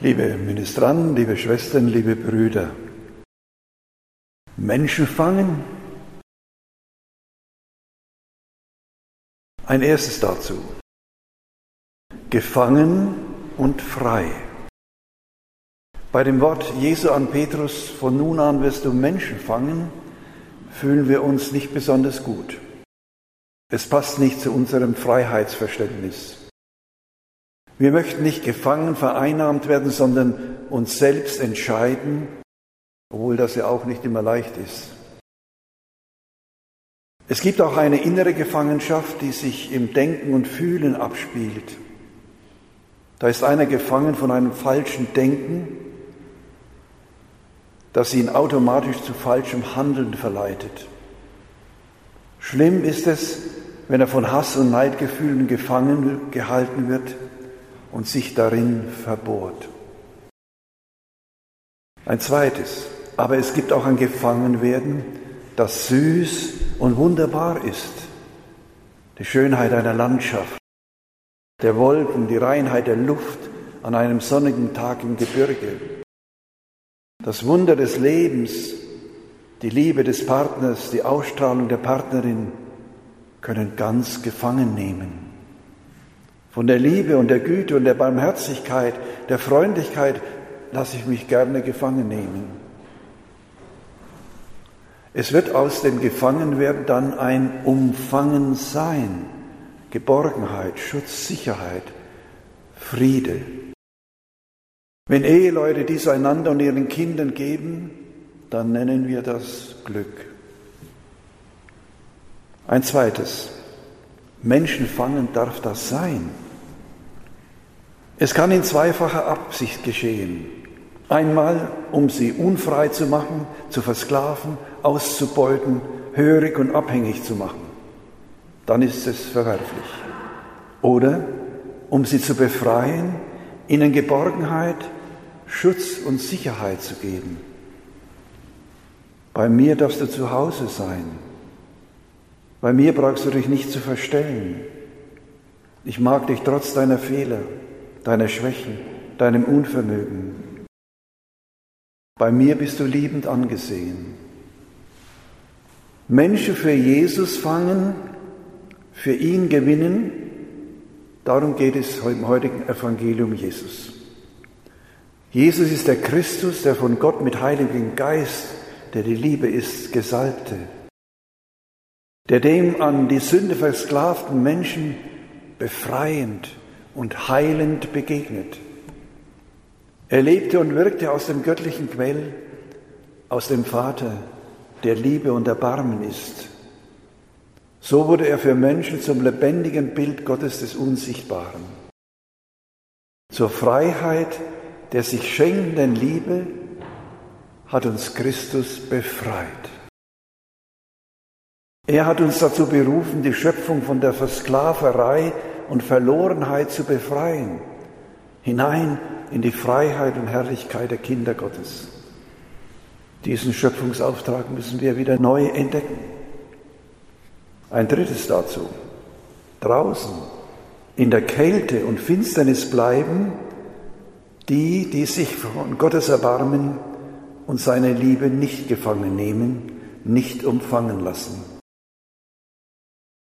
Liebe Ministranten, liebe Schwestern, liebe Brüder, Menschen fangen. Ein erstes dazu. Gefangen und frei. Bei dem Wort Jesu an Petrus, von nun an wirst du Menschen fangen, fühlen wir uns nicht besonders gut. Es passt nicht zu unserem Freiheitsverständnis. Wir möchten nicht gefangen, vereinnahmt werden, sondern uns selbst entscheiden, obwohl das ja auch nicht immer leicht ist. Es gibt auch eine innere Gefangenschaft, die sich im Denken und Fühlen abspielt. Da ist einer gefangen von einem falschen Denken, das ihn automatisch zu falschem Handeln verleitet. Schlimm ist es, wenn er von Hass und Neidgefühlen gefangen gehalten wird und sich darin verbohrt. Ein zweites, aber es gibt auch ein Gefangenwerden, das süß und wunderbar ist. Die Schönheit einer Landschaft, der Wolken, die Reinheit der Luft an einem sonnigen Tag im Gebirge, das Wunder des Lebens, die Liebe des Partners, die Ausstrahlung der Partnerin können ganz gefangen nehmen. Von der Liebe und der Güte und der Barmherzigkeit, der Freundlichkeit lasse ich mich gerne gefangen nehmen. Es wird aus dem Gefangenwerden dann ein Umfangensein, Geborgenheit, Schutz, Sicherheit, Friede. Wenn Eheleute dies einander und ihren Kindern geben, dann nennen wir das Glück. Ein zweites, Menschen fangen darf das sein. Es kann in zweifacher Absicht geschehen. Einmal, um sie unfrei zu machen, zu versklaven, auszubeuten, hörig und abhängig zu machen. Dann ist es verwerflich. Oder um sie zu befreien, ihnen Geborgenheit, Schutz und Sicherheit zu geben. Bei mir darfst du zu Hause sein. Bei mir brauchst du dich nicht zu verstellen. Ich mag dich trotz deiner Fehler, deiner Schwächen, deinem Unvermögen. Bei mir bist du liebend angesehen. Menschen für Jesus fangen, für ihn gewinnen, darum geht es im heutigen Evangelium Jesus. Jesus ist der Christus, der von Gott mit Heiligem Geist, der die Liebe ist, Gesalbte, der dem an die Sünde versklavten Menschen befreiend und heilend begegnet. Er lebte und wirkte aus dem göttlichen Quell, aus dem Vater, der Liebe und Erbarmen ist. So wurde er für Menschen zum lebendigen Bild Gottes des Unsichtbaren, zur Freiheit der sich schenkenden Liebe hat uns Christus befreit. Er hat uns dazu berufen, die Schöpfung von der Versklaverei und Verlorenheit zu befreien, hinein in die Freiheit und Herrlichkeit der Kinder Gottes. Diesen Schöpfungsauftrag müssen wir wieder neu entdecken. Ein drittes dazu. Draußen in der Kälte und Finsternis bleiben, die, die sich von Gottes Erbarmen und seine Liebe nicht gefangen nehmen, nicht umfangen lassen.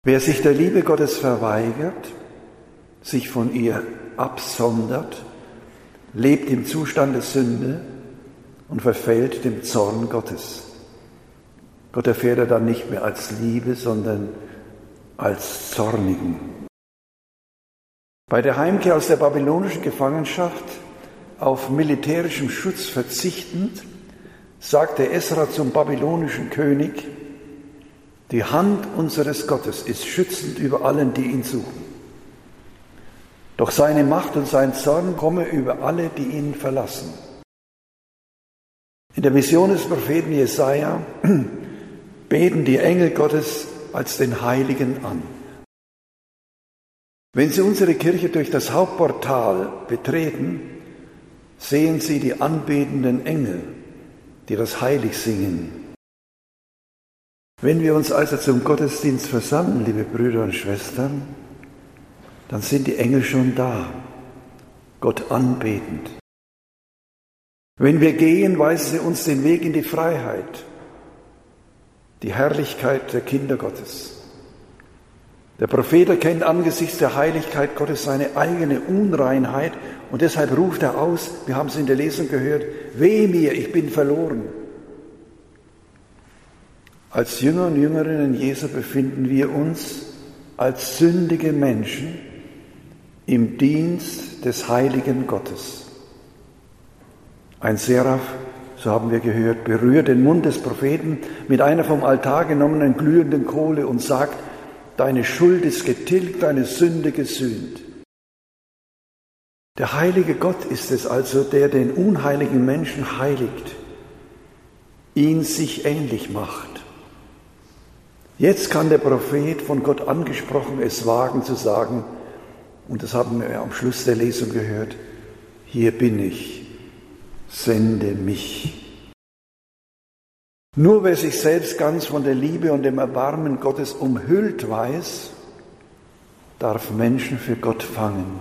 Wer sich der Liebe Gottes verweigert, sich von ihr absondert, lebt im Zustand der Sünde und verfällt dem Zorn Gottes. Gott erfährt er dann nicht mehr als Liebe, sondern als Zornigen. Bei der Heimkehr aus der babylonischen Gefangenschaft auf militärischem Schutz verzichtend, sagte Esra zum babylonischen König, die Hand unseres Gottes ist schützend über allen, die ihn suchen. Doch seine Macht und sein Zorn komme über alle, die ihn verlassen. In der Vision des Propheten Jesaja beten die Engel Gottes als den Heiligen an. Wenn Sie unsere Kirche durch das Hauptportal betreten, sehen Sie die anbetenden Engel, die das Heilig singen. Wenn wir uns also zum Gottesdienst versammeln, liebe Brüder und Schwestern, dann sind die Engel schon da, Gott anbetend. Wenn wir gehen, weisen sie uns den Weg in die Freiheit, die Herrlichkeit der Kinder Gottes. Der Prophet erkennt angesichts der Heiligkeit Gottes seine eigene Unreinheit und deshalb ruft er aus, wir haben es in der Lesung gehört, weh mir, ich bin verloren. Als Jünger und Jüngerinnen Jesu befinden wir uns als sündige Menschen im Dienst des heiligen Gottes. Ein Seraph, so haben wir gehört, berührt den Mund des Propheten mit einer vom Altar genommenen glühenden Kohle und sagt, deine Schuld ist getilgt, deine Sünde gesühnt. Der heilige Gott ist es also, der den unheiligen Menschen heiligt, ihn sich ähnlich macht. Jetzt kann der Prophet von Gott angesprochen es wagen zu sagen, und das haben wir am Schluss der Lesung gehört, hier bin ich, sende mich. Nur wer sich selbst ganz von der Liebe und dem Erbarmen Gottes umhüllt weiß, darf Menschen für Gott fangen.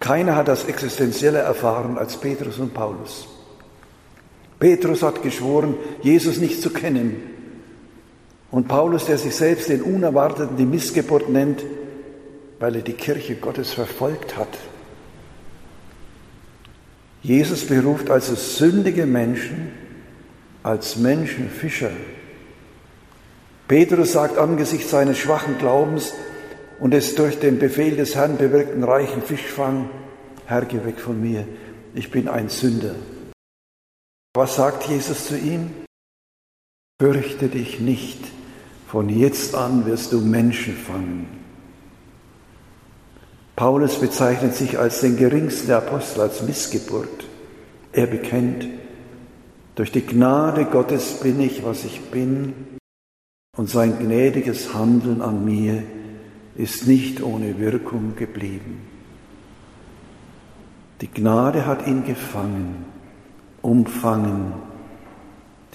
Keiner hat das Existenzielle erfahren als Petrus und Paulus. Petrus hat geschworen, Jesus nicht zu kennen. Und Paulus, der sich selbst den Unerwarteten die Missgeburt nennt, weil er die Kirche Gottes verfolgt hat. Jesus beruft also sündige Menschen, als Menschenfischer. Petrus sagt angesichts seines schwachen Glaubens und des durch den Befehl des Herrn bewirkten reichen Fischfang, Herr, geh weg von mir, ich bin ein Sünder. Was sagt Jesus zu ihm? Fürchte dich nicht, von jetzt an wirst du Menschen fangen. Paulus bezeichnet sich als den geringsten der Apostel, als Missgeburt. Er bekennt, durch die Gnade Gottes bin ich, was ich bin, und sein gnädiges Handeln an mir ist nicht ohne Wirkung geblieben. Die Gnade hat ihn gefangen, umfangen.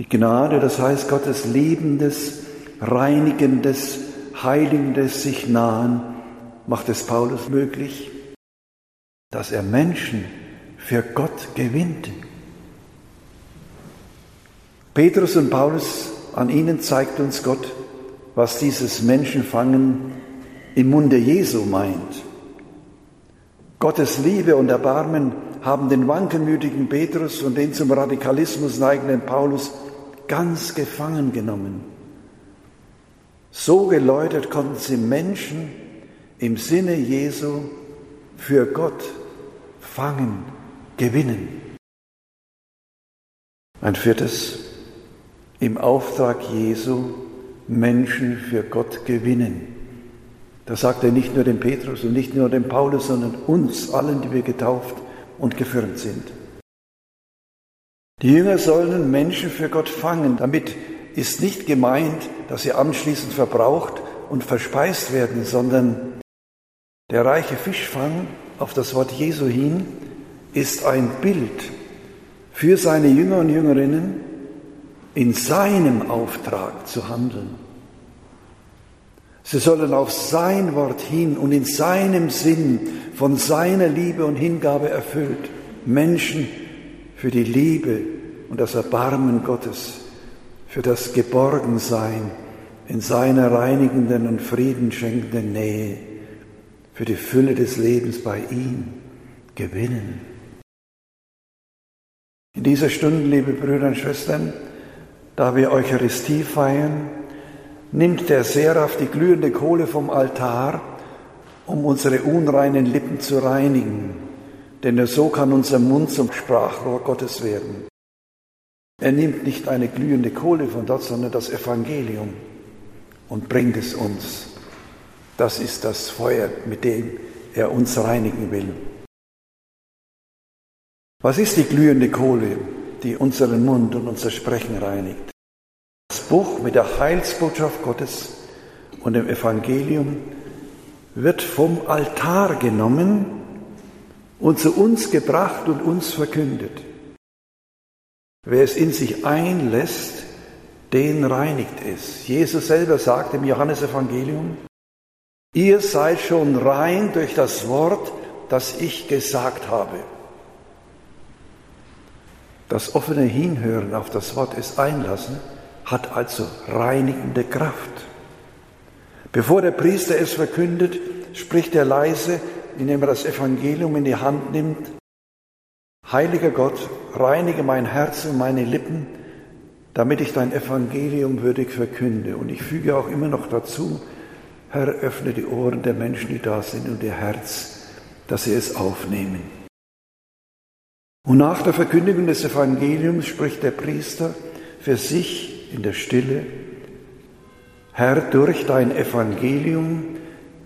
Die Gnade, das heißt Gottes liebendes, reinigendes, heiligendes sich nahen, macht es Paulus möglich, dass er Menschen für Gott gewinnt. Petrus und Paulus, an ihnen zeigt uns Gott, was dieses Menschenfangen im Munde Jesu meint. Gottes Liebe und Erbarmen haben den wankelmütigen Petrus und den zum Radikalismus neigenden Paulus ganz gefangen genommen. So geläutert konnten sie Menschen im Sinne Jesu für Gott fangen, gewinnen. Ein viertes, im Auftrag Jesu Menschen für Gott gewinnen. Das sagt er nicht nur dem Petrus und nicht nur dem Paulus, sondern uns allen, die wir getauft und geführt sind. Die Jünger sollen Menschen für Gott fangen. Damit ist nicht gemeint, dass sie anschließend verbraucht und verspeist werden, sondern der reiche Fischfang auf das Wort Jesu hin ist ein Bild für seine Jünger und Jüngerinnen, in seinem Auftrag zu handeln. Sie sollen auf sein Wort hin und in seinem Sinn von seiner Liebe und Hingabe erfüllt Menschen für die Liebe und das Erbarmen Gottes, für das Geborgensein in seiner reinigenden und friedenschenkenden Nähe, für die Fülle des Lebens bei ihm gewinnen. In dieser Stunde, liebe Brüder und Schwestern, da wir Eucharistie feiern, nimmt der Seraph die glühende Kohle vom Altar, um unsere unreinen Lippen zu reinigen, denn nur so kann unser Mund zum Sprachrohr Gottes werden. Er nimmt nicht eine glühende Kohle von dort, sondern das Evangelium und bringt es uns. Das ist das Feuer, mit dem er uns reinigen will. Was ist die glühende Kohle? die unseren Mund und unser Sprechen reinigt. Das Buch mit der Heilsbotschaft Gottes und dem Evangelium wird vom Altar genommen und zu uns gebracht und uns verkündet. Wer es in sich einlässt, den reinigt es. Jesus selber sagt im Johannesevangelium, ihr seid schon rein durch das Wort, das ich gesagt habe. Das offene Hinhören auf das Wort, es einlassen, hat also reinigende Kraft. Bevor der Priester es verkündet, spricht er leise, indem er das Evangelium in die Hand nimmt. Heiliger Gott, reinige mein Herz und meine Lippen, damit ich dein Evangelium würdig verkünde. Und ich füge auch immer noch dazu, Herr, öffne die Ohren der Menschen, die da sind und ihr Herz, dass sie es aufnehmen. Und nach der Verkündigung des Evangeliums spricht der Priester für sich in der Stille, Herr, durch dein Evangelium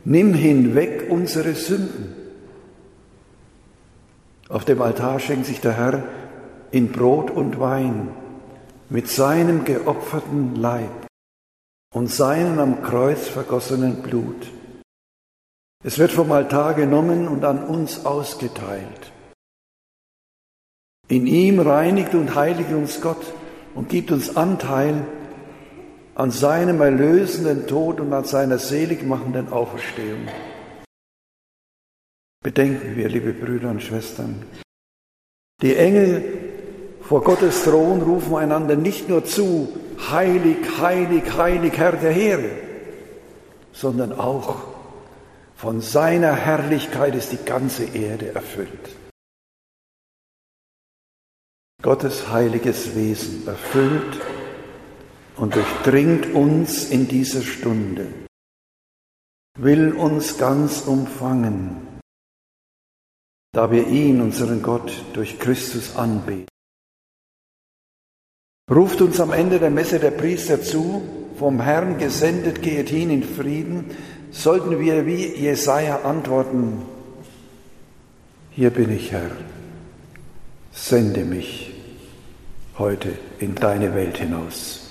nimm hinweg unsere Sünden. Auf dem Altar schenkt sich der Herr in Brot und Wein mit seinem geopferten Leib und seinem am Kreuz vergossenen Blut. Es wird vom Altar genommen und an uns ausgeteilt. In ihm reinigt und heiligt uns Gott und gibt uns Anteil an seinem erlösenden Tod und an seiner seligmachenden Auferstehung. Bedenken wir, liebe Brüder und Schwestern, die Engel vor Gottes Thron rufen einander nicht nur zu, heilig, heilig, heilig, Herr der Heere, sondern auch von seiner Herrlichkeit ist die ganze Erde erfüllt. Gottes heiliges Wesen erfüllt und durchdringt uns in dieser Stunde, will uns ganz umfangen, da wir ihn, unseren Gott, durch Christus anbeten. Ruft uns am Ende der Messe der Priester zu, vom Herrn gesendet, geht hin in Frieden, sollten wir wie Jesaja antworten, hier bin ich Herr, sende mich heute in deine Welt hinaus.